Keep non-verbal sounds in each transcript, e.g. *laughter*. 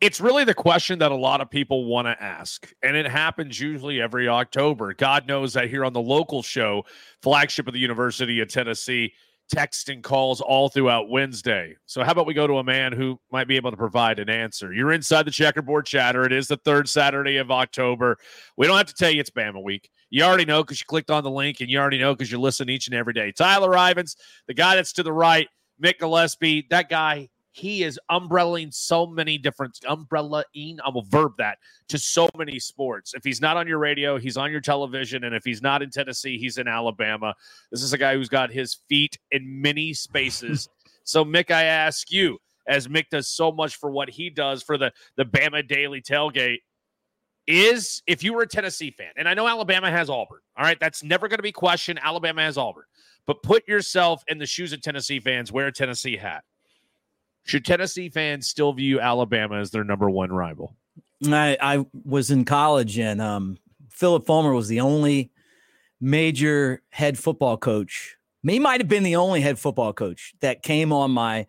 it's really the question that a lot of people want to ask. And it happens usually every October. God knows that here on the local show, flagship of the University of Tennessee, text and calls all throughout Wednesday. So, how about we go to a man who might be able to provide an answer? You're inside the checkerboard chatter. It is the third Saturday of October. We don't have to tell you it's Bama week. You already know because you clicked on the link, and you already know because you listen each and every day. Tyler Ivens, the guy that's to the right, Mick Gillispie, that guy he is umbrelling so many different umbrellaing. I will verb that to so many sports. If he's not on your radio, he's on your television, and if he's not in Tennessee, he's in Alabama. This is a guy who's got his feet in many spaces. *laughs* so, Mick, I ask you, as Mick does so much for what he does for the the Bama Daily Tailgate, is if you were a Tennessee fan, and I know Alabama has Auburn, all right, that's never going to be questioned. Alabama has Auburn, but put yourself in the shoes of Tennessee fans. Wear a Tennessee hat should Tennessee fans still view Alabama as their number one rival? I, I was in college and um, Phillip Fulmer was the only major head football coach. He might have been the only head football coach that came on my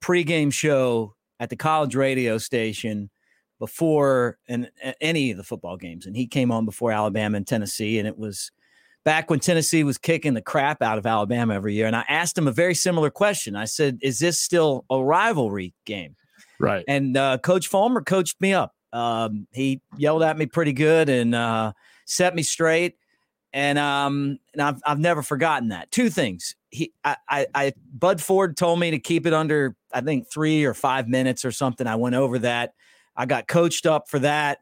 pregame show at the college radio station before and any of the football games. And he came on before Alabama and Tennessee, and it was back when Tennessee was kicking the crap out of Alabama every year. And I asked him a very similar question. I said, Is this still a rivalry game? Right. And uh, Coach Fulmer coached me up. Um, he yelled at me pretty good and uh, set me straight. And um, and I've I've never forgotten that. Two things. He I, I, I Bud Ford told me to keep it under I think three or five minutes or something. I went over that. I got coached up for that,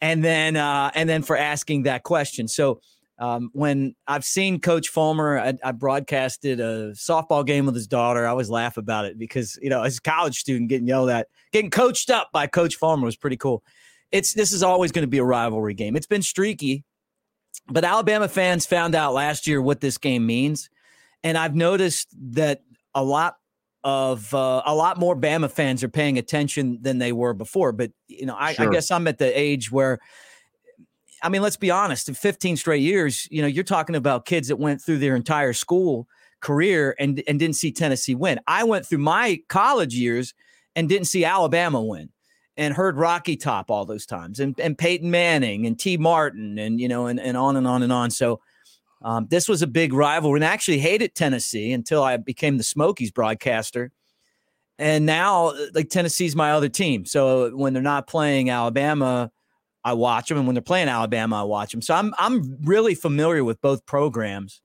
and then uh, and then for asking that question. So um, when I've seen Coach Fulmer, I, I, broadcasted a softball game with his daughter. I always laugh about it because you know, as a college student, getting yelled at, getting coached up by Coach Fulmer was pretty cool. It's this is always going to be a rivalry game. It's been streaky, but Alabama fans found out last year what this game means, and I've noticed that a lot of uh, a lot more Bama fans are paying attention than they were before. But you know, I, sure. I guess I'm at the age where I mean, let's be honest, in 15 straight years, you know, you're talking about kids that went through their entire school career and, and didn't see Tennessee win. I went through my college years and didn't see Alabama win and heard Rocky Top all those times and, and Peyton Manning and Tee Martin and, you know, and, and on and on and on. So um, this was a big rivalry and I actually hated Tennessee until I became the Smokies broadcaster. And now, like, Tennessee's my other team. So when they're not playing Alabama, I watch them, and when they're playing Alabama, I watch them. So I'm I'm really familiar with both programs,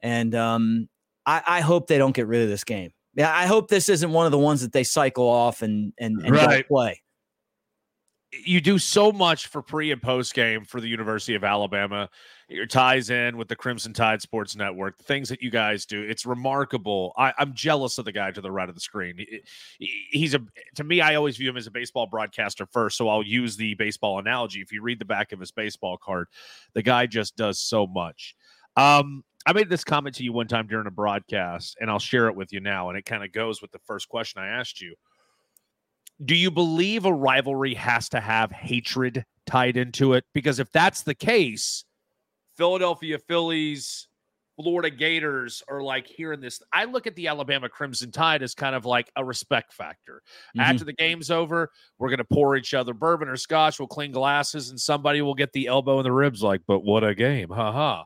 and um, I, I hope they don't get rid of this game. Yeah, I hope this isn't one of the ones that they cycle off and and, and right. play you do so much for pre and post game for the University of Alabama. Your ties in with the Crimson Tide Sports Network, the things that you guys do. It's remarkable. I, am jealous of the guy to the right of the screen. he's a to me, I always view him as a baseball broadcaster first. So I'll use the baseball analogy. If you read the back of his baseball card, the guy just does so much. Um, I made this comment to you one time during a broadcast, and I'll share it with you now. And it kind of goes with the first question I asked you do you believe a rivalry has to have hatred tied into it? Because if that's the case, Philadelphia Phillies, Florida Gators are like hearing this. I look at the Alabama Crimson Tide as kind of like a respect factor. Mm-hmm. After the game's over, we're going to pour each other bourbon or scotch. We'll clean glasses, and somebody will get the elbow in the ribs, like, but what a game. Ha ha.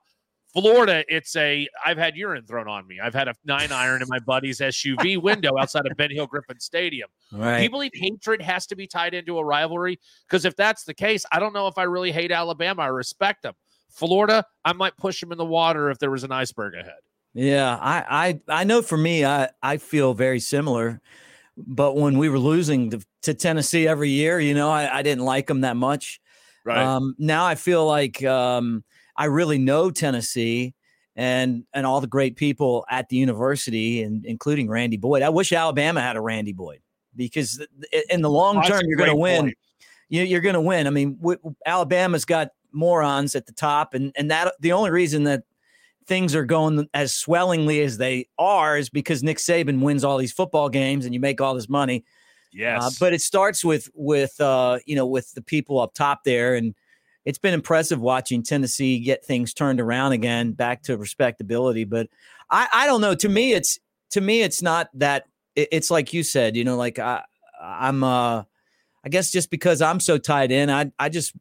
Florida, it's a I've had urine thrown on me. I've had a nine iron in my buddy's SUV *laughs* window outside of Ben Hill Griffin Stadium. Right. Do you believe hatred has to be tied into a rivalry? Because if that's the case, I don't know if I really hate Alabama. I respect them. Florida, I might push them in the water if there was an iceberg ahead. Yeah, I I, I know for me, I, I feel very similar. But when we were losing to, to Tennessee every year, you know, I, I didn't like them that much. Right. Um, now I feel like um, – I really know Tennessee and and all the great people at the university, and including Randy Boyd. I wish Alabama had a Randy Boyd because in the long term, you're going to win. You, are going to win. I mean, Alabama's got morons at the top, and and that the only reason that things are going as swellingly as they are is because Nick Saban wins all these football games, and you make all this money. Uh, yes, uh, but it starts with with uh, you know with the people up top there, and it's been impressive watching Tennessee get things turned around again, back to respectability. But I, I don't know. To me, it's to me, it's not that. It, it's like you said, you know, like I, I'm uh, I guess just because I'm so tied in, I I just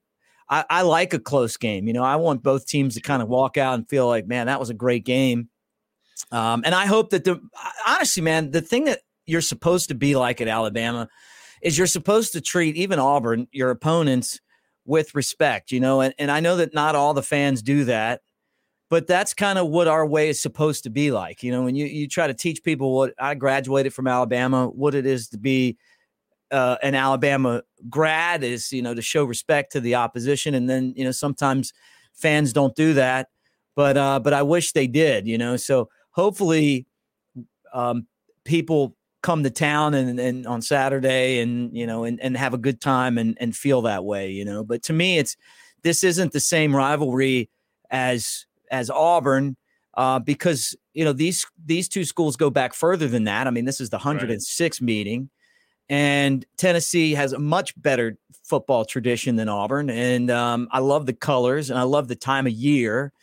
I, I like a close game. You know, I want both teams to kind of walk out and feel like, man, that was a great game. Um, and I hope that the honestly, man, the thing that you're supposed to be like at Alabama is you're supposed to treat even Auburn, your opponents, with respect, you know, and, and I know that not all the fans do that, but that's kind of what our way is supposed to be like. You know, when you, you try to teach people what I graduated from Alabama, what it is to be uh, an Alabama grad is, you know, to show respect to the opposition. And then, you know, sometimes fans don't do that, but, uh, but I wish they did, you know, so hopefully um, people come to town and, and on Saturday and you know and, and have a good time and, and feel that way, you know. But to me, it's this isn't the same rivalry as as Auburn uh, because you know these these two schools go back further than that. I mean, this is the 106 right. meeting, and Tennessee has a much better football tradition than Auburn. And um, I love the colors and I love the time of year.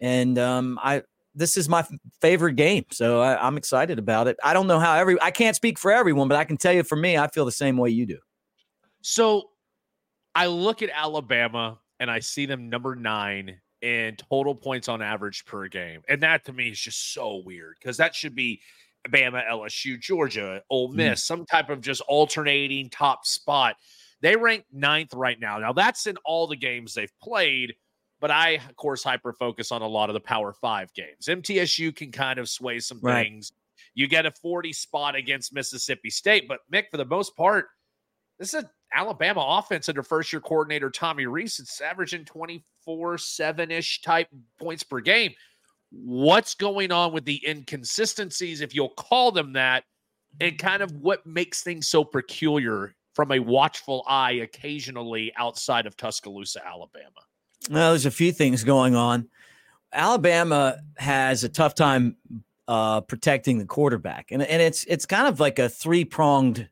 And um, I this is my favorite game, so I, am excited about it. I don't know how every I can't speak for everyone, but I can tell you for me, I feel the same way you do. So I look at Alabama and I see them number nine in total points on average per game, and that to me is just so weird because that should be Bama, LSU, Georgia, Ole mm. Miss, mm. some type of just alternating top spot. They rank ninth right now. Now that's in all the games they've played but I, of course, hyper focus on a lot of the Power Five games. MTSU can kind of sway some right. things. You get a 40 spot against Mississippi State, but Mick, for the most part, this is an Alabama offense under first year coordinator Tommy Rees. It's averaging 24 7 ish type points per game. What's going on with the inconsistencies, if you'll call them that, and kind of what makes things so peculiar from a watchful eye occasionally outside of Tuscaloosa, Alabama? Well, there's a few things going on. Alabama has a tough time uh, protecting the quarterback, and and it's it's kind of like a three pronged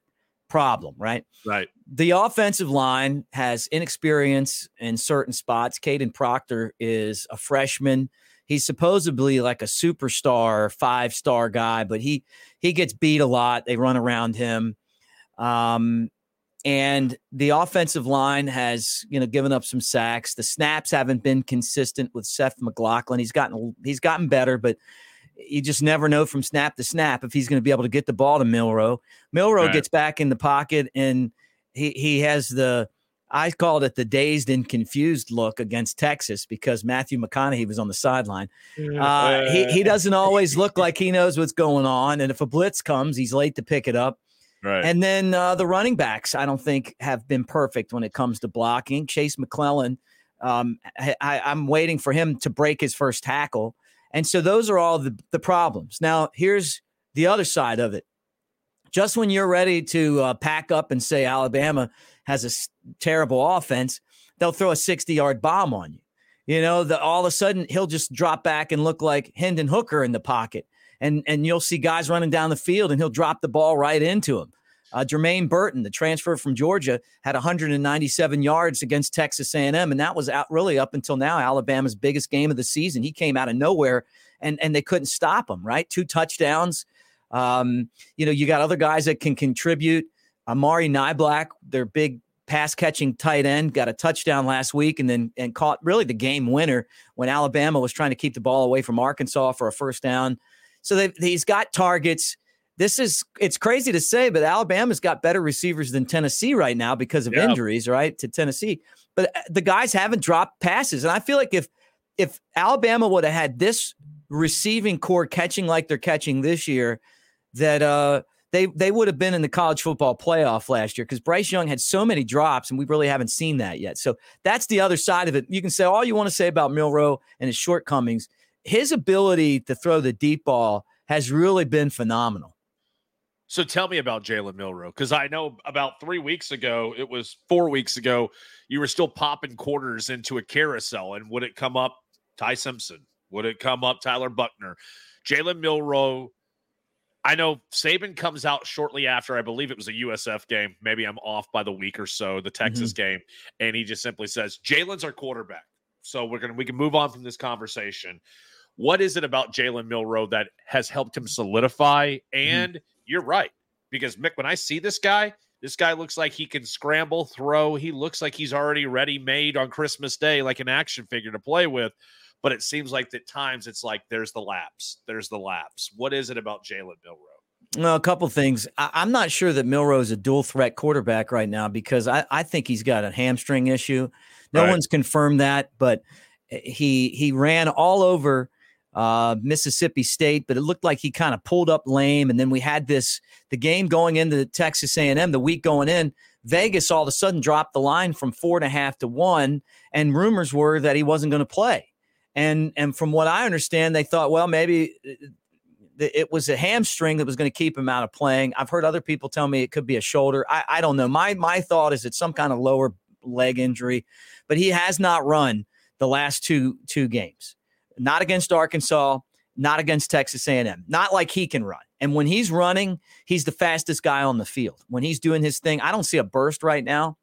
problem, right? Right. The offensive line has inexperience in certain spots. Kadyn Proctor is a freshman. He's supposedly like a superstar, five star guy, but he he gets beat a lot. They run around him. Um, and the offensive line has you know given up some sacks. The snaps haven't been consistent with Seth McLaughlin. He's gotten he's gotten better, but you just never know from snap to snap if he's going to be able to get the ball to Milroe. Milroe right. gets back in the pocket and he he has the I called it the dazed and confused look against Texas because Matthew McConaughey was on the sideline. Uh, he he doesn't always look *laughs* like he knows what's going on, and if a blitz comes, he's late to pick it up. Right. And then uh, the running backs, I don't think have been perfect when it comes to blocking. Jase McClellan, um, I, am waiting for him to break his first tackle. And so those are all the, the problems. Now, here's the other side of it. Just when you're ready to uh, pack up and say Alabama has a terrible offense, they'll throw a 60 yard bomb on you. You know, the, all of a sudden he'll just drop back and look like Hendon Hooker in the pocket and and you'll see guys running down the field and he'll drop the ball right into him. Uh, Jermaine Burton, the transfer from Georgia, had 197 yards against Texas A&M, and that was out really up until now Alabama's biggest game of the season. He came out of nowhere, and and they couldn't stop him. Right, two touchdowns. Um, you know, you got other guys that can contribute. Amari Niblack, their big pass catching tight end, got a touchdown last week, and then and caught really the game winner when Alabama was trying to keep the ball away from Arkansas for a first down. So he's got targets. This is it's crazy to say, but Alabama's got better receivers than Tennessee right now because of injuries, right? To Tennessee. But uh, the guys haven't dropped passes. And I feel like if if Alabama would have had this receiving corps catching like they're catching this year, that uh they they would have been in the college football playoff last year because Bryce Young had so many drops, and we really haven't seen that yet. So that's the other side of it. You can say all you want to say about Milroe and his shortcomings his ability to throw the deep ball has really been phenomenal. So tell me about Jalen Milroe because I know about three weeks ago, it was four weeks ago, you were still popping quarters into a carousel. And would it come up Ty Simpson? Would it come up Tyler Buchner? Jalen Milroe. I know Saban comes out shortly after, I believe it was a USF game. Maybe I'm off by the week or so, the Texas mm-hmm. game. And he just simply says, Jalen's our quarterback. So we're gonna we can move on from this conversation. What is it about Jalen Milroe that has helped him solidify? Mm-hmm. And mm-hmm. you're right, because Mick, when I see this guy, This guy looks like he can scramble, throw. He looks like he's already ready made on Christmas Day, like an action figure to play with. But it seems like at times it's like there's the lapse. There's the lapse. What is it about Jalen Milroe? Well, a couple things. I, am not sure that Milroe is a dual threat quarterback right now because I, I think he's got a hamstring issue. No right. one's confirmed that, but eh, he he ran all over uh, Mississippi State, but it looked like he kind of pulled up lame. And then we had this the game going into Texas A&M the week going in. Vegas all of a sudden dropped the line from four and a half to one, and rumors were that he wasn't going to play. And and from what I understand, they thought, well, maybe eh, eh, it was a hamstring that was going to keep him out of playing. I've heard other people tell me it could be a shoulder. I, I don't know. My my thought is it's some kind of lower leg injury, but he has not run the last two two games. Not against Arkansas, not against Texas A&M. Not like he can run. And when he's running, he's the fastest guy on the field. When he's doing his thing, I don't see a burst right now.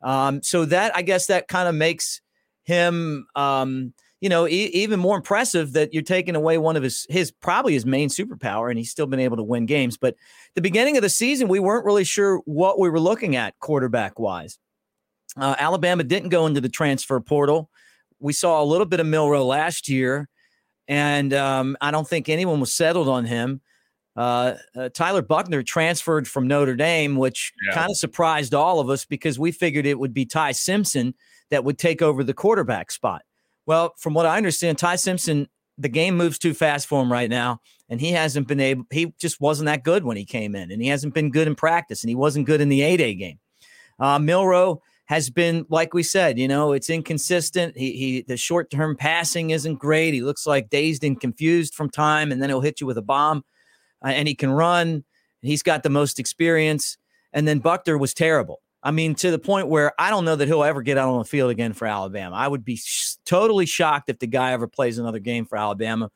Um, so that I guess that kind of makes him um, you know, e- even more impressive that you're taking away one of his his probably his main superpower, and he's still been able to win games. But the beginning of the season, we weren't really sure what we were looking at quarterback wise. Uh, Alabama didn't go into the transfer portal. We saw a little bit of Milroe last year, and um, I don't think anyone was settled on him. Uh, uh, Tyler Buchner transferred from Notre Dame, which yeah. kind of surprised all of us because we figured it would be Ty Simpson that would take over the quarterback spot. Well, from what I understand, Ty Simpson, the game moves too fast for him right now, and he hasn't been able. He just wasn't that good when he came in, and he hasn't been good in practice, and he wasn't good in the A game. Uh, Milroe has been, like we said, you know, it's inconsistent. He he the short term passing isn't great. He looks like dazed and confused from time, and then he'll hit you with a bomb. Uh, and he can run. He's got the most experience. And then Buchner was terrible. I mean, to the point where I don't know that he'll ever get out on the field again for Alabama. I would be sh- totally shocked if the guy ever plays another game for Alabama.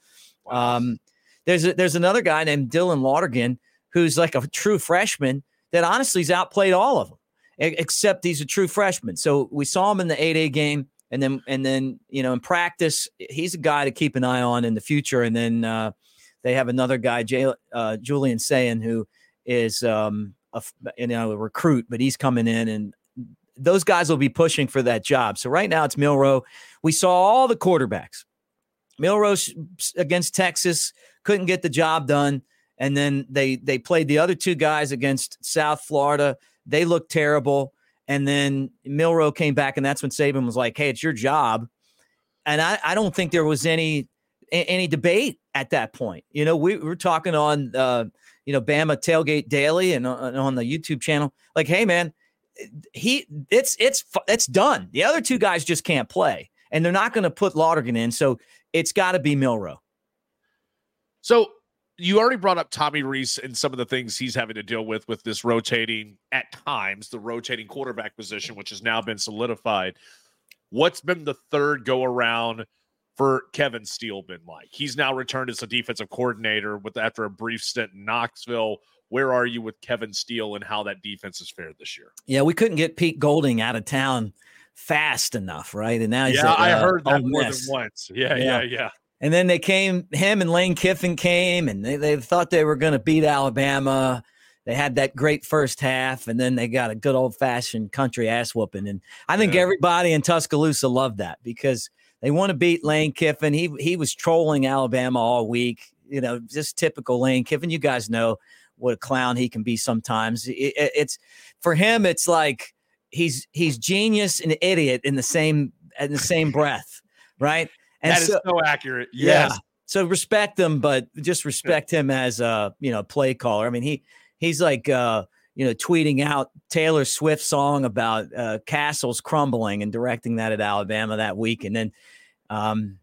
Wow. Um, there's a, there's another guy named Dylan Lonergan who's like a true freshman that honestly has outplayed all of them, except he's a true freshman. So we saw him in the 8A game, and then and then you know in practice he's a guy to keep an eye on in the future. And then uh, they have another guy, Jay, uh, Julian Sayin, who is um, a you know a recruit, but he's coming in and those guys will be pushing for that job. So right now it's Milroe. We saw all the quarterbacks. Milroe against Texas couldn't get the job done, and then they they played the other two guys against South Florida. They looked terrible, and then Milroe came back, and that's when Saban was like, "Hey, it's your job." And I, I don't think there was any any debate at that point. You know, we were talking on uh, you know, Bama Tailgate Daily and on, the YouTube channel. Like, hey, man, he it's it's it's done. The other two guys just can't play, and they're not going to put Lonergan in. So it's got to be Milroe." So you already brought up Tommy Rees and some of the things he's having to deal with with this rotating at times the rotating quarterback position, which has now been solidified. What's been the third go around for Kevin Steele been like? He's now returned as a defensive coordinator with after a brief stint in Knoxville. Where are you with Kevin Steele and how that defense has fared this year? Yeah, we couldn't get Pete Golding out of town fast enough, right? And now he's yeah, at, I uh, heard that more than once. Yeah, yeah, yeah, yeah. And then they came, him and Lane Kiffin came, and they, they thought they were going to beat Alabama. They had that great first half, and then they got a good old fashioned country ass whooping. And I think yeah. everybody in Tuscaloosa loved that because they want to beat Lane Kiffin. He he was trolling Alabama all week. You know, just typical Lane Kiffin. You guys know what a clown he can be sometimes. It, it, it's for him. It's like he's he's genius and idiot in the same in the same breath, right? And that so, is so accurate. Yes. Yeah. So respect him, but just respect him as a you know play caller. I mean he he's like uh you know, tweeting out Taylor Swift song about uh, castles crumbling and directing that at Alabama that week, and then, um,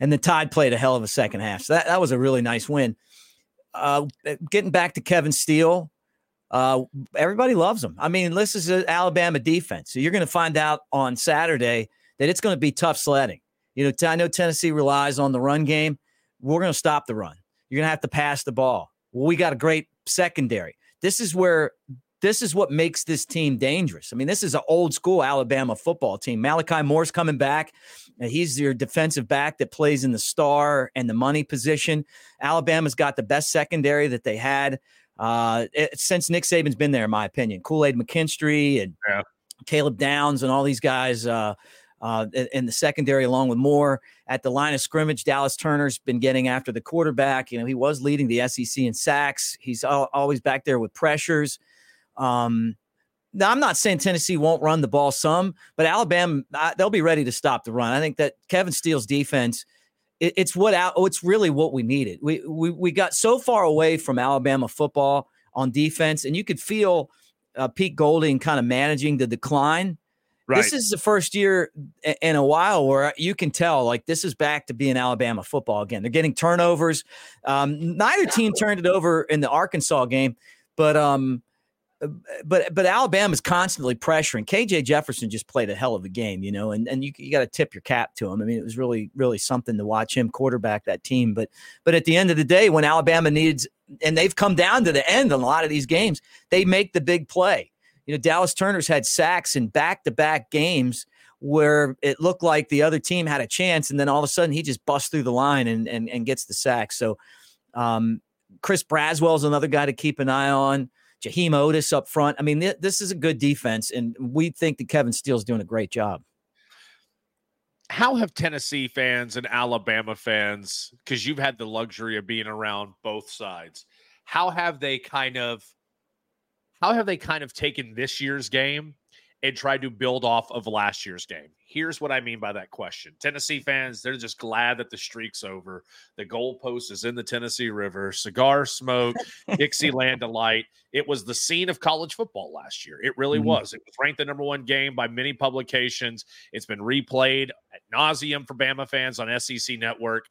and the Tide played a hell of a second half. So that that was a really nice win. Uh, getting back to Kevin Steele, uh, everybody loves him. I mean, this is an Alabama defense, so you're going to find out on Saturday that it's going to be tough sledding. You know, I know Tennessee relies on the run game. We're going to stop the run. You're going to have to pass the ball. Well, we got a great secondary this is where this is what makes this team dangerous. I mean, this is an old school Alabama football team. Malachi Moore's coming back. He's your defensive back that plays in the star and the money position. Alabama's got the best secondary that they had. uh, it, since Nick Saban's been there, in my opinion. Kool Aid McKinstry and yeah. Caleb Downs and all these guys uh, uh, in the secondary, along with Moore at the line of scrimmage. Dallas Turner's been getting after the quarterback. You know, he was leading the SEC in sacks. He's always back there with pressures. Um, now, I'm not saying Tennessee won't run the ball some, but Alabama they'll be ready to stop the run. I think that Kevin Steele's defense it, it's what it's really what we needed. We, we we got so far away from Alabama football on defense, and you could feel uh, Pete Golding kind of managing the decline. Right. This is the first year in a while where you can tell, like, this is back to being Alabama football again. They're getting turnovers. Um, neither team turned it over in the Arkansas game, but um, but but Alabama's constantly pressuring. KJ Jefferson just played a hell of a game, you know, and, and you, you got to tip your cap to him. I mean, it was really really something to watch him quarterback that team. But but at the end of the day, when Alabama needs and they've come down to the end in a lot of these games, they make the big play. You know, Dallas Turner's had sacks in back to back games where it looked like the other team had a chance, and then all of a sudden he just busts through the line and and, and gets the sack. So um, Chris Braswell's another guy to keep an eye on. Jaheim Oatis up front. I mean, th- this is a good defense, and we think that Kevin Steele's doing a great job. How have Tennessee fans and Alabama fans, because you've had the luxury of being around both sides, how have they kind of how have they kind of taken this year's game and tried to build off of last year's game? Here's what I mean by that question. Tennessee fans, they're just glad that the streak's over. The goalpost is in the Tennessee River. Cigar smoke, *laughs* Dixieland delight. It was the scene of college football last year. It really mm-hmm. was. It was ranked the number one game by many publications. It's been replayed at nauseum for Bama fans on SEC Network.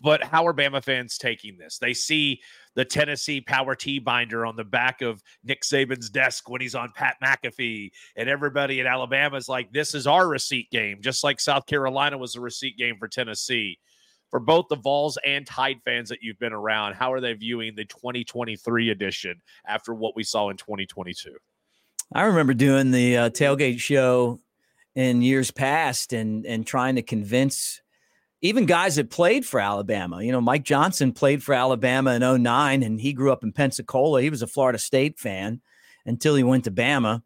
But how are Bama fans taking this? They see the Tennessee Power T binder on the back of Nick Saban's desk when he's on Pat McAfee, and everybody in Alabama is like, "This is our receipt game," just like South Carolina was a receipt game for Tennessee. For both the Vols and Tide fans that you've been around, how are they viewing the 2023 edition after what we saw in 2022? I remember doing the uh, tailgate show in years past and and trying to convince even guys that played for Alabama. You know, Mike Johnson played for Alabama in 09 and he grew up in Pensacola. He was a Florida State fan until he went to Bama.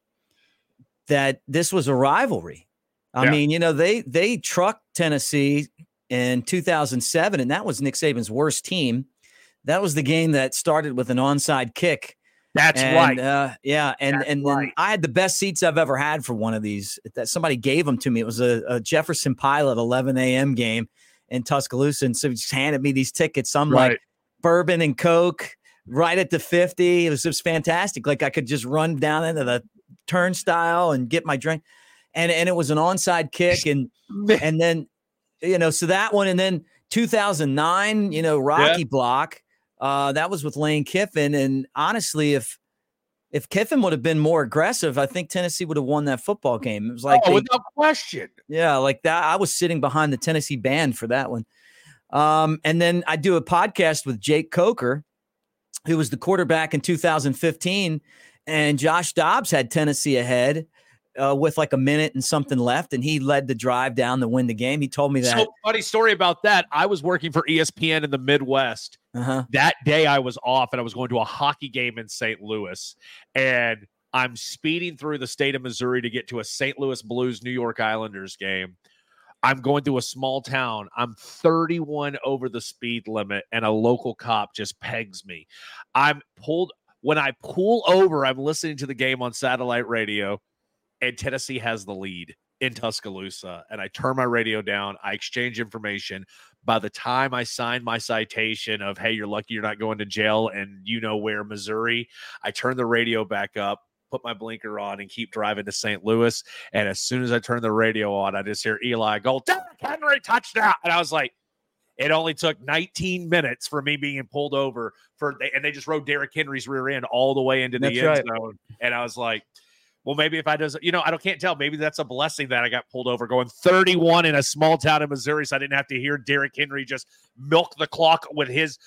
That this was a rivalry. I yeah. mean, you know, they they trucked Tennessee in 2007 and that was Nick Saban's worst team. That was the game that started with an onside kick. That's and, right. Uh, yeah, and That's and right. I had the best seats I've ever had for one of these. That somebody gave them to me. It was a, a Jefferson Pilot 11 a.m. game, in Tuscaloosa. And so he just handed me these tickets. Some right. like bourbon and Coke right at the 50. It was just fantastic. Like I could just run down into the turnstile and get my drink. And and it was an onside kick. And *laughs* and then, you know, so that one, and then 2009, you know, Rocky yeah. Block. Uh, that was with Lane Kiffin. And honestly, if if Kiffin would have been more aggressive, I think Tennessee would have won that football game. It was like, oh, they, without question. Yeah, like that. I was sitting behind the Tennessee band for that one. Um, and then I do a podcast with Jake Coker, who was the quarterback in 2015, and Josh Dobbs had Tennessee ahead. Uh, with like a minute and something left, and he led the drive down to win the game. He told me that. So funny story about that. I was working for ESPN in the Midwest, uh-huh. That day I was off and I was going to a hockey game in St. Louis. And I'm speeding through the state of Missouri to get to a St. Louis Blues New York Islanders game. I'm going through a small town. I'm 31 over the speed limit, and a local cop just pegs me. I'm pulled when I pull over, I'm listening to the game on satellite radio, and Tennessee has the lead in Tuscaloosa. And I turn my radio down. I exchange information by the time I sign my citation of, hey, you're lucky you're not going to jail and you know where, Missouri, I turn the radio back up, put my blinker on, and keep driving to St. Louis. And as soon as I turn the radio on, I just hear Eli go, Derrick Henry touchdown. And I was like, it only took 19 minutes for me being pulled over for, and they just rode Derrick Henry's rear end all the way into the That's end right. zone. And I was like, well, maybe if I does, you know, I don't can't tell. Maybe that's a blessing that I got pulled over going 31 in a small town in Missouri, so I didn't have to hear Derrick Henry just milk the clock with his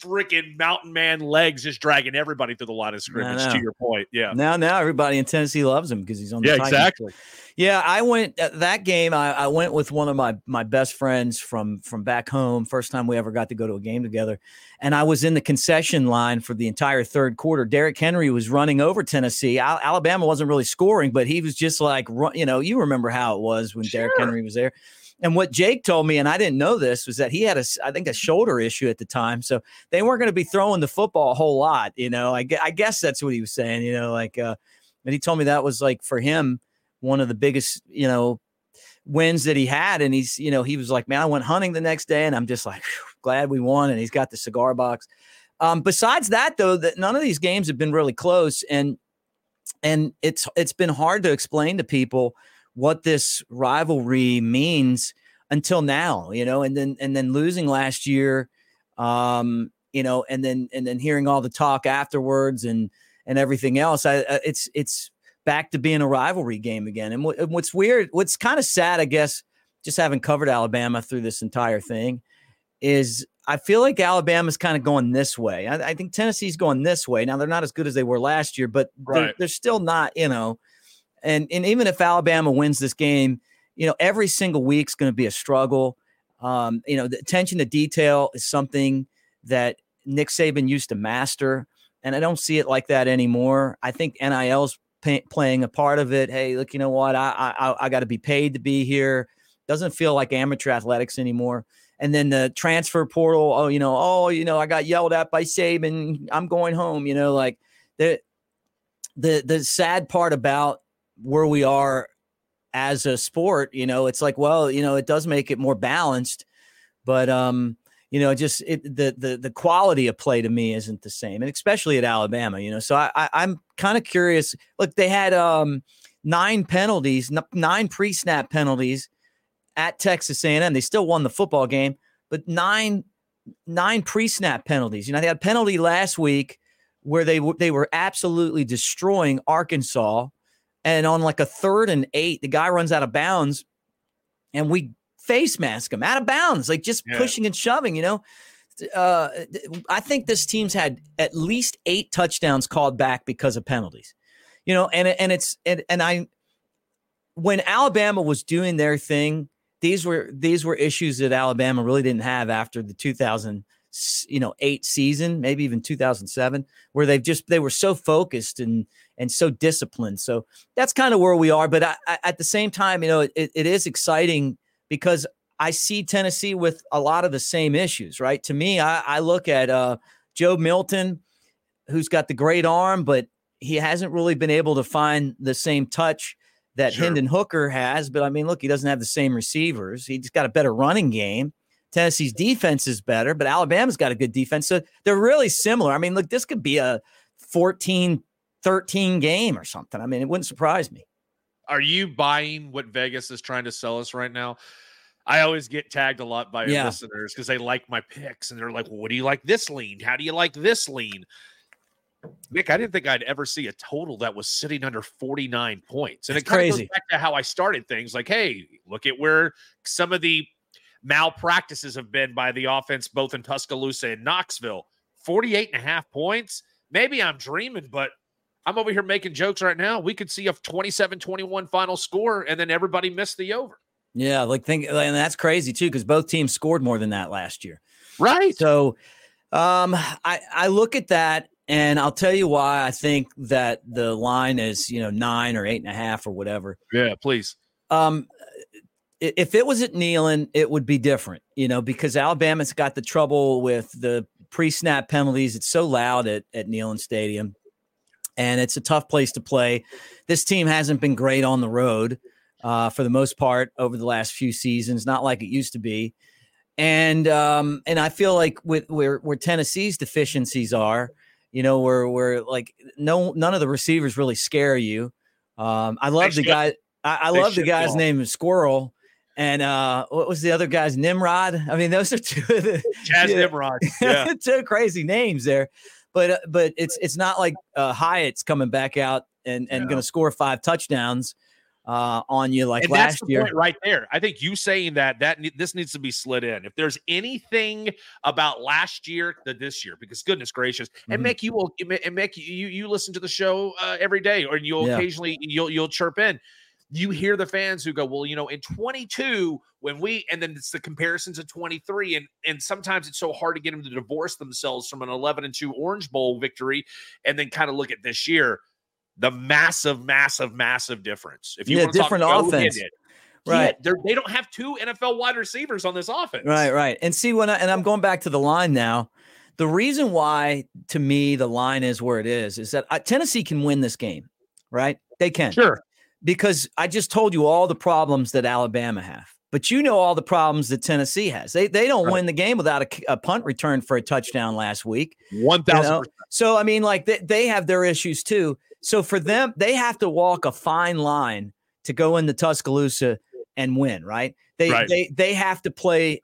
freaking mountain man legs just dragging everybody through the line of scrimmage. To your point, yeah. Now, now everybody in Tennessee loves him because he's on. The yeah, Titans. exactly. Yeah, I went uh, that game. I, I, went with one of my my best friends from from back home. First time we ever got to go to a game together, and I was in the concession line for the entire third quarter. Derrick Henry was running over Tennessee. Al- Alabama wasn't really scoring, but he was just like, you know, you remember how it was when sure. Derrick Henry was there. And what Jake told me, and I didn't know this, was that he had a, I think, a shoulder issue at the time. So they weren't going to be throwing the football a whole lot. You know, I, I guess that's what he was saying. You know, like, uh, and he told me that was like for him one of the biggest, you know, wins that he had. And he's, you know, he was like, man, I went hunting the next day, and I'm just like, glad we won. And he's got the cigar box. Um, besides that, though, that none of these games have been really close, and and it's it's been hard to explain to people what this rivalry means until now, you know, and then and then losing last year, um, you know, and then and then hearing all the talk afterwards and and everything else. I, it's it's back to being a rivalry game again. And, w- and what's weird, what's kind of sad, I guess, just having covered Alabama through this entire thing, is I feel like Alabama's kind of going this way. I, I, think Tennessee's going this way. Now they're not as good as they were last year, but right. they're, they're still not, you know and and even if Alabama wins this game, you know, every single week's going to be a struggle. Um, you know, the attention to detail is something that Nick Saban used to master, and I don't see it like that anymore. I think NIL's pay, playing a part of it. Hey, look, you know what? I I, I got to be paid to be here. Doesn't feel like amateur athletics anymore. And then the transfer portal. Oh, you know, oh, you know, I got yelled at by Saban. I'm going home. You know, like the the the sad part about where we are as a sport, you know, it's like, well, you know, it does make it more balanced, but um, you know, just it, the the the quality of play to me isn't the same, and especially at Alabama, you know. So I, I am kind of curious. Look, they had um nine penalties, nine pre-snap penalties at Texas A&M. They still won the football game, but nine nine pre-snap penalties. You know, they had a penalty last week where they they were absolutely destroying Arkansas and on like a third and eight, the guy runs out of bounds and we face mask him out of bounds, like just yeah. pushing and shoving, you know. Uh, I think this team's had at least eight touchdowns called back because of penalties, you know, and and it's and, and I when Alabama was doing their thing, these were these were issues that Alabama really didn't have after the 2000 you know eight season maybe even 2007 where they've just they were so focused and and so disciplined so that's kind of where we are but I, I, at the same time you know it, it is exciting because i see tennessee with a lot of the same issues right to me i, I look at uh, joe milton who's got the great arm but he hasn't really been able to find the same touch that sure. Hendon Hooker has. But I mean, look, he doesn't have the same receivers. He's got a better running game. Tennessee's defense is better, but Alabama's got a good defense. So they're really similar. I mean, look, this could be a 14 13 game or something. I mean, it wouldn't surprise me. Are you buying what Vegas is trying to sell us right now? I always get tagged a lot by yeah. listeners because they like my picks and they're like, well, what do you like this lean? How do you like this lean? Nick, I didn't think I'd ever see a total that was sitting under 49 points. And That's it kind of goes back to how I started things like, hey, look at where some of the malpractices have been by the offense, both in Tuscaloosa and Knoxville. 48 and a half points. Maybe I'm dreaming, but I'm over here making jokes right now. We could see a 27 21 final score and then everybody missed the over. Yeah, like think and that's crazy too, because both teams scored more than that last year. Right. So um I, I look at that and I'll tell you why I think that the line is, you know, nine or eight and a half or whatever. Yeah, please. Um, if it was at Neyland, it would be different, you know, because Alabama's got the trouble with the pre-snap penalties. It's so loud at, at Neyland Stadium, and it's a tough place to play. This team hasn't been great on the road uh, for the most part over the last few seasons, not like it used to be. And um, and I feel like with where where Tennessee's deficiencies are, you know, where where like no none of the receivers really scare you. Um, I love the guy. I, I love the guy's name, is Squirrel and uh, what was the other guy's Nimrod? I mean, those are two of the Chaz *laughs* Nimrod. Yeah. *laughs* two crazy names there. But uh, but it's it's not like uh, Hyatt's coming back out and and going to score five touchdowns. uh, on you like and last year. right there. I think you saying that that this needs to be slid in. If there's anything about last year to this year, because goodness gracious, mm-hmm. and Mick, you will and Mick, you you listen to the show uh, every day, or you'll yeah. occasionally you'll you'll chirp in. You hear the fans who go, well, you know, in 22 when we, and then it's the comparisons of 23, and and sometimes it's so hard to get them to divorce themselves from an 11 and 2 Orange Bowl victory, and then kind of look at this year the massive, massive, massive difference. If you yeah, different talk, offense. Right. Yeah, they don't have two NFL wide receivers on this offense. Right, right. And see when I, and I'm going back to the line now. The reason why, to me, the line is where it is is that uh, Tennessee can win this game, right? They can. Sure. Because I just told you all the problems that Alabama have, but you know all the problems that Tennessee has. They they don't right. win the game without a, a, punt return for a touchdown last week. One thousand. You know? So I mean, like they, they have their issues too. So for them, they have to walk a fine line to go into Tuscaloosa and win, right? They right. they they have to play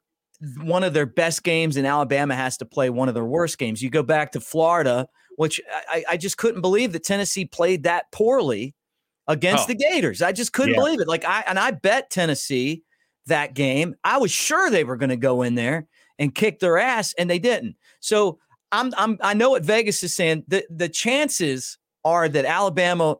one of their best games, and Alabama has to play one of their worst games. You go back to Florida, which I, I just couldn't believe that Tennessee played that poorly against oh. the Gators. I just couldn't yeah. believe it. Like I and I bet Tennessee that game. I was sure they were going to go in there and kick their ass, and they didn't. So I'm I'm I know what Vegas is saying. The the chances are that Alabama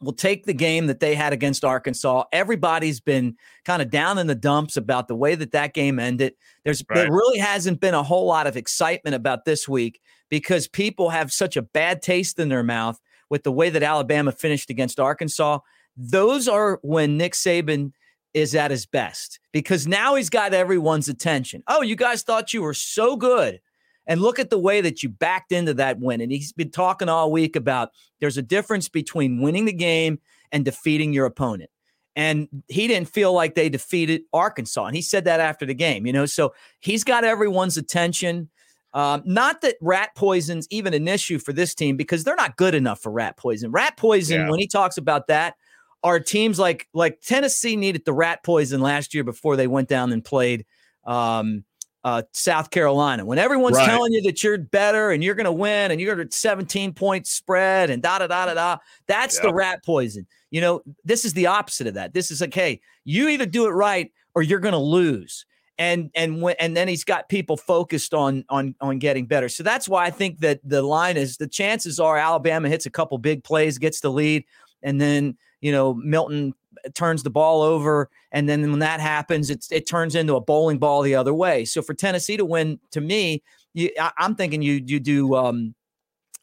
will take the game that they had against Arkansas. Everybody's been kind of down in the dumps about the way that that game ended. There's right. there really hasn't been a whole lot of excitement about this week because people have such a bad taste in their mouth with the way that Alabama finished against Arkansas. Those are when Nick Saban is at his best because now he's got everyone's attention. Oh, you guys thought you were so good and look at the way that you backed into that win. And he's been talking all week about there's a difference between winning the game and defeating your opponent. And he didn't feel like they defeated Arkansas. And he said that after the game, you know. So he's got everyone's attention. Um, not that rat poison's even an issue for this team because they're not good enough for rat poison. Rat poison, yeah. when he talks about that, are teams like like Tennessee needed the rat poison last year before they went down and played um, uh, South Carolina. When everyone's right. telling you that you're better and you're going to win and you're at 17 point spread and da da da da da, that's yep. the rat poison. You know, this is the opposite of that. This is like, hey, you either do it right or you're going to lose. And and when and then he's got people focused on on on getting better. So that's why I think that the line is the chances are Alabama hits a couple big plays, gets the lead, and then you know Milton turns the ball over, and then when that happens, it's it turns into a bowling ball the other way. So for Tennessee to win, to me, you, I, am thinking you you do um,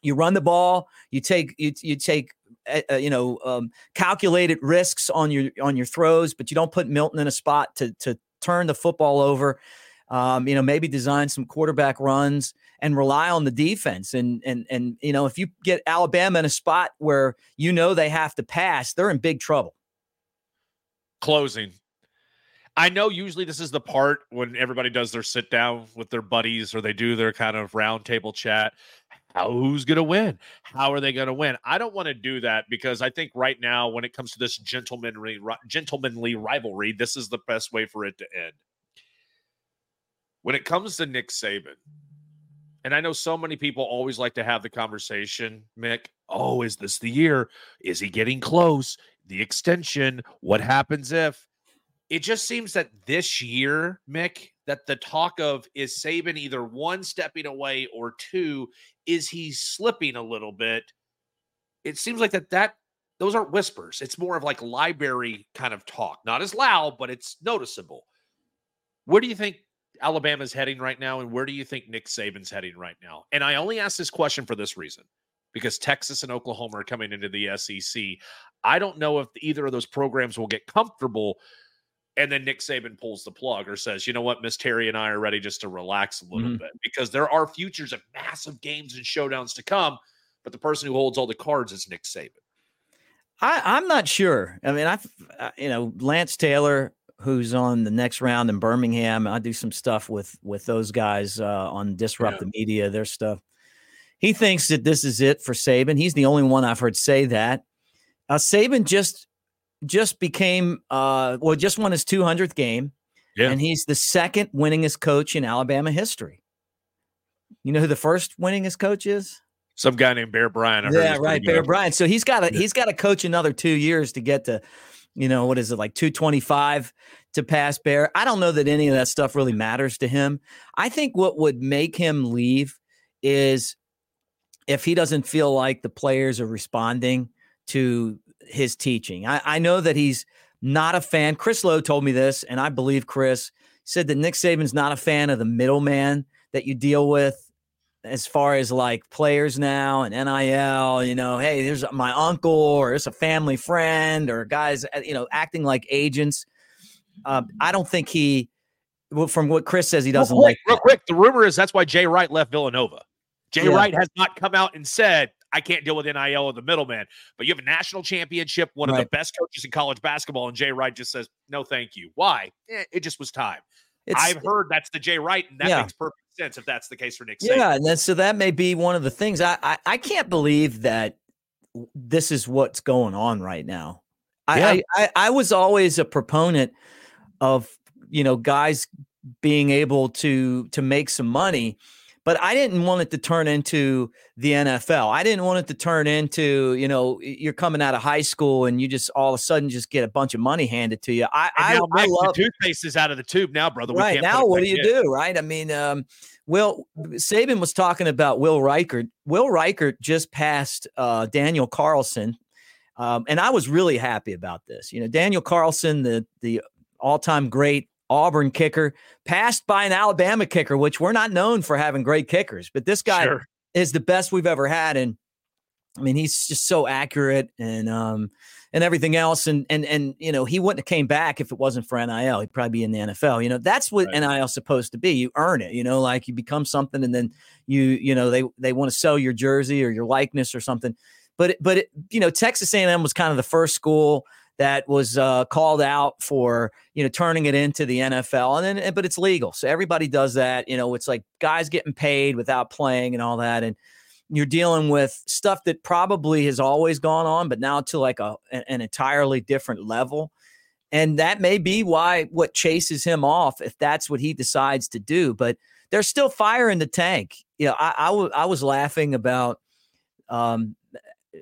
you run the ball, you take you you take uh, uh, you know um, calculated risks on your on your throws, but you don't put Milton in a spot to to turn the football over. Um, you know, maybe design some quarterback runs and rely on the defense. And and and you know, if you get Alabama in a spot where you know they have to pass, they're in big trouble closing. I know usually this is the part when everybody does their sit down with their buddies or they do their kind of roundtable chat. How who's going to win? How are they going to win? I don't want to do that because I think right now, when it comes to this gentlemanly gentlemanly rivalry, this is the best way for it to end. When it comes to Nick Saban, and I know so many people always like to have the conversation, Mick. Oh, is this the year? Is he getting close? the extension, what happens if it just seems that this year, Mick, that the talk of is Saban either one stepping away or two, is he slipping a little bit? It seems like that that those aren't whispers. It's more of like library kind of talk. Not as loud, but it's noticeable. Where do you think Alabama's heading right now? And where do you think Nick Saban's heading right now? And I only ask this question for this reason because Texas and Oklahoma are coming into the SEC. I don't know if either of those programs will get comfortable. And then Nick Saban pulls the plug or says, you know what, Miss Terry and I are ready just to relax a little mm-hmm. bit because there are futures of massive games and showdowns to come. But the person who holds all the cards is Nick Saban. I, am not sure. I mean, I've, uh, you know, Lance Taylor, who's on the next round in Birmingham. I do some stuff with with those guys uh, on Disrupt yeah. the Media, their stuff. He thinks that this is it for Saban. He's the only one I've heard say that. Uh, Saban just just became uh, well, just won his 200th game, yeah. and he's the second winningest coach in Alabama history. You know who the first winningest coach is? Some guy named Bear Bryant. yeah, right, Bear Bryant. So he's got to he's got to coach another two years to get to you know, what is it like 225 to pass Bear? I don't know that any of that stuff really matters to him. I think what would make him leave is if he doesn't feel like the players are responding to his teaching. I, I know that he's not a fan. Chris Low told me this, and I believe Chris said that Nick Saban's not a fan of the middleman that you deal with as far as like players now and NIL, you know, hey, there's my uncle or it's a family friend or guys, uh, you know, acting like agents. Um, I don't think he, well, from what Chris says, he doesn't real quick, like. Real quick, the rumor is that's why Jay Wright left Villanova. Jay yeah. Wright has not come out and said, I can't deal with NIL or the middleman. But you have a national championship, one right. of the best coaches in college basketball, and Jay Wright just says, no, thank you. Why? Eh, it just was time. It's, I've heard that's the Jay Wright, and that yeah. makes perfect sense if that's the case for Nick. Saban. Yeah, and then, so that may be one of the things. I, I, I can't believe that this is what's going on right now. Yeah. I, I I was always a proponent of you know guys being able to to make some money but I didn't want it to turn into the NFL. I didn't want it to turn into, you know, you're coming out of high school and you just all of a sudden just get a bunch of money handed to you. I, I, I love toothpaste is out of the tube now, brother. right now, what do you in. do? Right? I mean, um, Will Saban was talking about Will Reichard. Will Reichard just passed uh, Daniel Carlson, um, and I was really happy about this. You know, Daniel Carlson, the the all time great Auburn kicker, passed by an Alabama kicker, which we're not known for having great kickers, but this guy sure. is the best we've ever had. And I mean, he's just so accurate and um and everything else. And and and you know, he wouldn't have came back if it wasn't for NIL. He'd probably be in the NFL. You know, that's what right. NIL is supposed to be. You earn it, you know, like you become something and then you, you know, they they want to sell your jersey or your likeness or something. But but it, you know, Texas A&M was kind of the first school that was uh, called out for you know turning it into the NFL, and then but it's legal, so everybody does that. You know, it's like guys getting paid without playing and all that, and you're dealing with stuff that probably has always gone on, but now to like a an entirely different level. And that may be why what chases him off, if that's what he decides to do. But there's still fire in the tank. You know, I, I, w- I was laughing about um,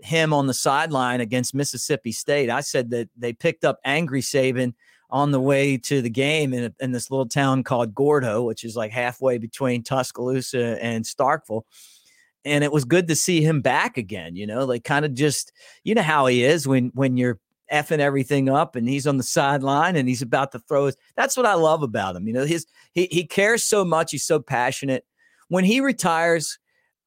him on the sideline against Mississippi State. I said that they picked up Angry Saban on the way to the game in, in this little town called Gordo, which is like halfway between Tuscaloosa and Starkville. And it was good to see him back again. You know, like kind of just, you know how he is when when you're effing everything up and he's on the sideline and he's about to throw. His, that's what I love about him. You know, his he he cares so much. He's so passionate. When he retires,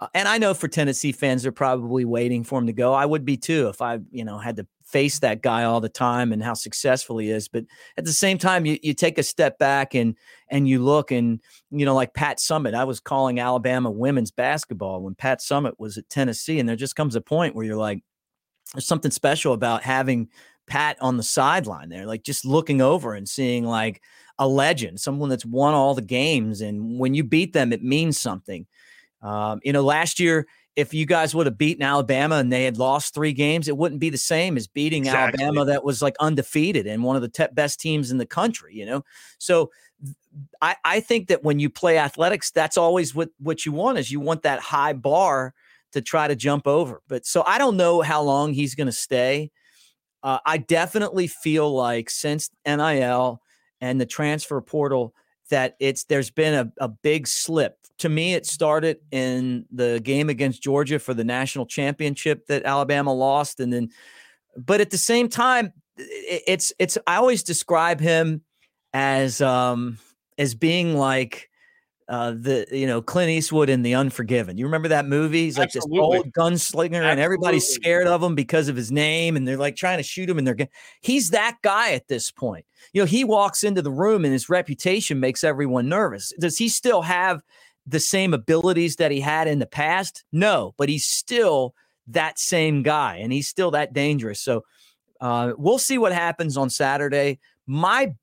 uh, and I know for Tennessee fans, they're probably waiting for him to go. I would be too if I, you know, had to face that guy all the time and how successful he is. But at the same time, you, you take a step back and and you look and you know, like Pat Summitt. I was calling Alabama women's basketball when Pat Summitt was at Tennessee, and there just comes a point where you're like, there's something special about having Pat on the sideline there, like just looking over and seeing like a legend, someone that's won all the games, and when you beat them, it means something. Um, you know, last year, if you guys would have beaten Alabama and they had lost three games, it wouldn't be the same as beating exactly. Alabama that was like undefeated and one of the te- best teams in the country, you know? So I, I think that when you play athletics, that's always what, what you want is you want that high bar to try to jump over. But so I don't know how long he's going to stay. Uh, I definitely feel like since NIL and the transfer portal, that it's there's been a, a big slip. To me, it started in the game against Georgia for the national championship that Alabama lost, and then, but at the same time, it's it's I always describe him as um as being like uh, the you know Clint Eastwood in The Unforgiven. You remember that movie? He's like Absolutely. this old gunslinger, Absolutely. and everybody's scared of him because of his name, and they're like trying to shoot him. And they're he's that guy at this point. You know, he walks into the room, and his reputation makes everyone nervous. Does he still have the same abilities that he had in the past? No, but he's still that same guy, and he's still that dangerous. So uh, we'll see what happens on Saturday. My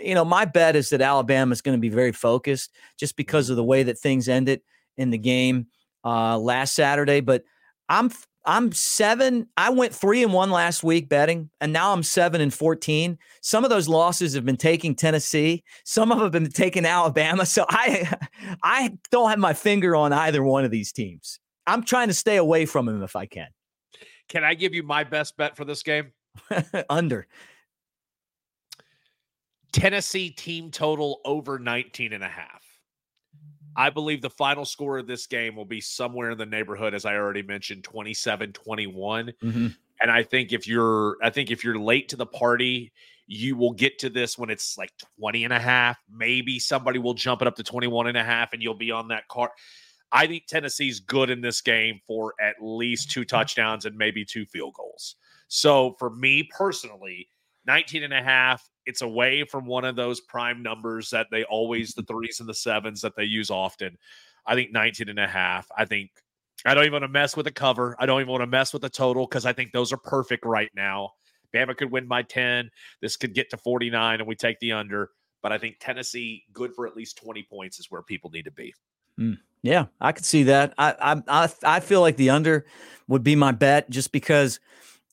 you know, my bet is that Alabama is going to be very focused just because of the way that things ended in the game uh, last Saturday. But I'm I'm seven. I went three and one last week betting, and now I'm seven and fourteen. Some of those losses have been taking Tennessee. Some of them have been taking Alabama. So I *laughs* I don't have my finger on either one of these teams. I'm trying to stay away from them if I can. Can I give you my best bet for this game? *laughs* Under. Tennessee team total over 19 and a half. I believe the final score of this game will be somewhere in the neighborhood, as I already mentioned, 27 21. Mm-hmm. And I think if you're, I think if you're late to the party, you will get to this when it's like 20 and a half. Maybe somebody will jump it up to 21 and a half and you'll be on that car. I think Tennessee's good in this game for at least two touchdowns and maybe two field goals. So for me personally, 19 and a half, it's away from one of those prime numbers that they always, the threes and the sevens that they use often. I think 19 and a half. I think I don't even want to mess with the cover. I don't even want to mess with the total because I think those are perfect right now. Bama could win by 10. This could get to 49 and we take the under. But I think Tennessee, good for at least 20 points, is where people need to be. Mm, yeah, I could see that. I, I I feel like the under would be my bet just because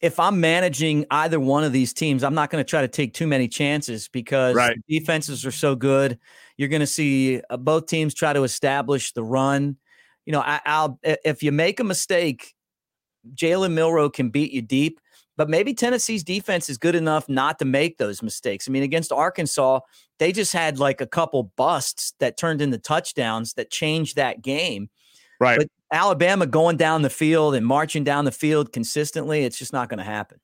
if I'm managing either one of these teams, I'm not going to try to take too many chances because right. defenses are so good. You're going to see uh, both teams try to establish the run. You know, I, will if you make a mistake, Jalen Milroe can beat you deep. But maybe Tennessee's defense is good enough not to make those mistakes. I mean, against Arkansas, they just had like a couple busts that turned into touchdowns that changed that game. Right. But Alabama going down the field and marching down the field consistently, it's just not going to happen.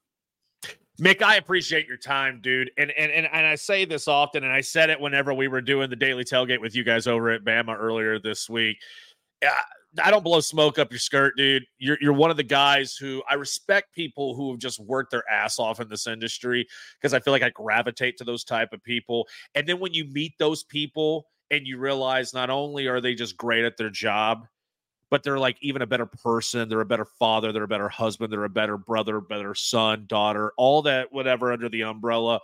Mick, I appreciate your time, dude. And, and and and I say this often, and I said it whenever we were doing the daily tailgate with you guys over at Bama earlier this week. I don't blow smoke up your skirt, dude. You're you're one of the guys who I respect people who have just worked their ass off in this industry because I feel like I gravitate to those type of people. And then when you meet those people and you realize not only are they just great at their job, but they're like even a better person, they're a better father, they're a better husband, they're a better brother, better son, daughter, all that whatever under the umbrella.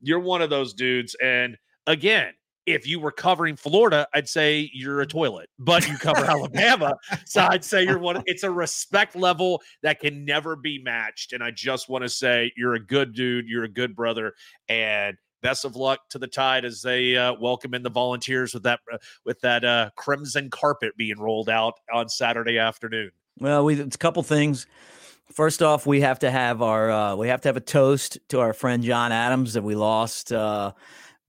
You're one of those dudes and again, if you were covering Florida, I'd say you're a toilet, but you cover Alabama. So I'd say you're one. It's a respect level that can never be matched. And I just want to say you're a good dude. You're a good brother. And best of luck to the Tide as they uh, welcome in the volunteers with that uh, with that uh, crimson carpet being rolled out on Saturday afternoon. Well, we it's a couple things. First off, we have to have our uh, we have to have a toast to our friend John Adams that we lost uh,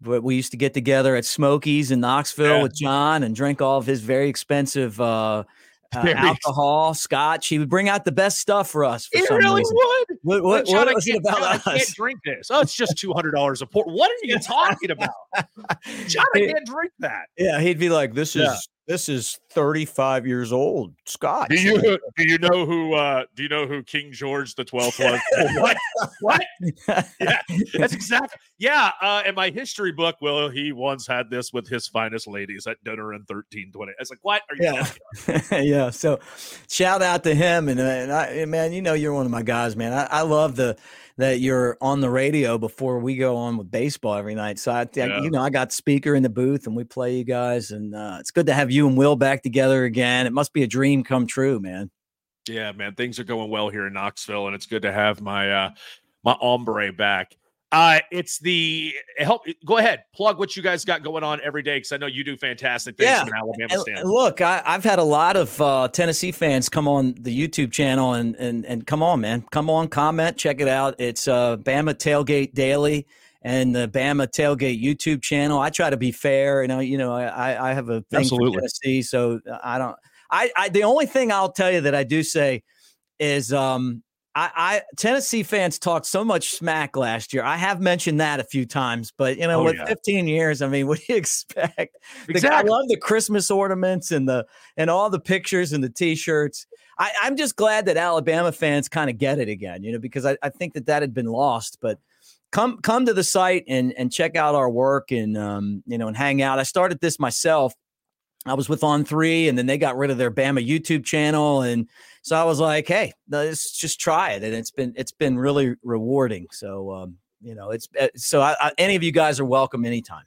but we used to get together at Smokies in Knoxville yeah. with John and drink all of his very expensive uh, uh, alcohol, scotch. He would bring out the best stuff for us. For he some really reason. would. What, what, John, what was it about John, us? I can't drink this. Oh, it's just two hundred dollars a port. What are you *laughs* talking about, John? I can't drink that. Yeah, he'd be like, "This is yeah. This is 35 years old, Scott. Do you do you know who uh do you know who King George the 12th was? *laughs* what? What? *laughs* Yeah, that's exactly. Yeah, uh in my history book, well, he once had this with his finest ladies at dinner in 1320. It's like, what are you yeah. *laughs* yeah. So shout out to him and, uh, and I man, you know you're one of my guys, man. I, I love the that you're on the radio before we go on with baseball every night. So I, yeah. you know, I got speaker in the booth and we play you guys, and uh, it's good to have you and Will back together again. It must be a dream come true, man. Yeah, man, things are going well here in Knoxville, and it's good to have my uh, my ombre back. Uh, it's the help. Go ahead, plug what you guys got going on every day because I know you do fantastic things yeah. from Alabama stand. Look, I, have had a lot of uh, Tennessee fans come on the YouTube channel and and and come on, man, come on, comment, check it out. It's uh, Bama Tailgate Daily and the Bama Tailgate YouTube channel. I try to be fair, and I, you know, I I have a thing Absolutely. for Tennessee, so I don't. I, I the only thing I'll tell you that I do say is um I, I, Tennessee fans talked so much smack last year. I have mentioned that a few times, but you know, oh, with yeah. 15 years, I mean, *laughs* what do you expect? Exactly. I love the Christmas ornaments and the and all the pictures and the T-shirts. I, am just glad that Alabama fans kind of get it again, you know, because I, I think that that had been lost. But come come to the site and and check out our work and um, you know and hang out. I started this myself I was with On Three, and then they got rid of their Bama YouTube channel, and so I was like, "Hey, let's just try it." And it's been it's been really rewarding. So, um, you know, it's uh, so I, I, any of you guys are welcome anytime.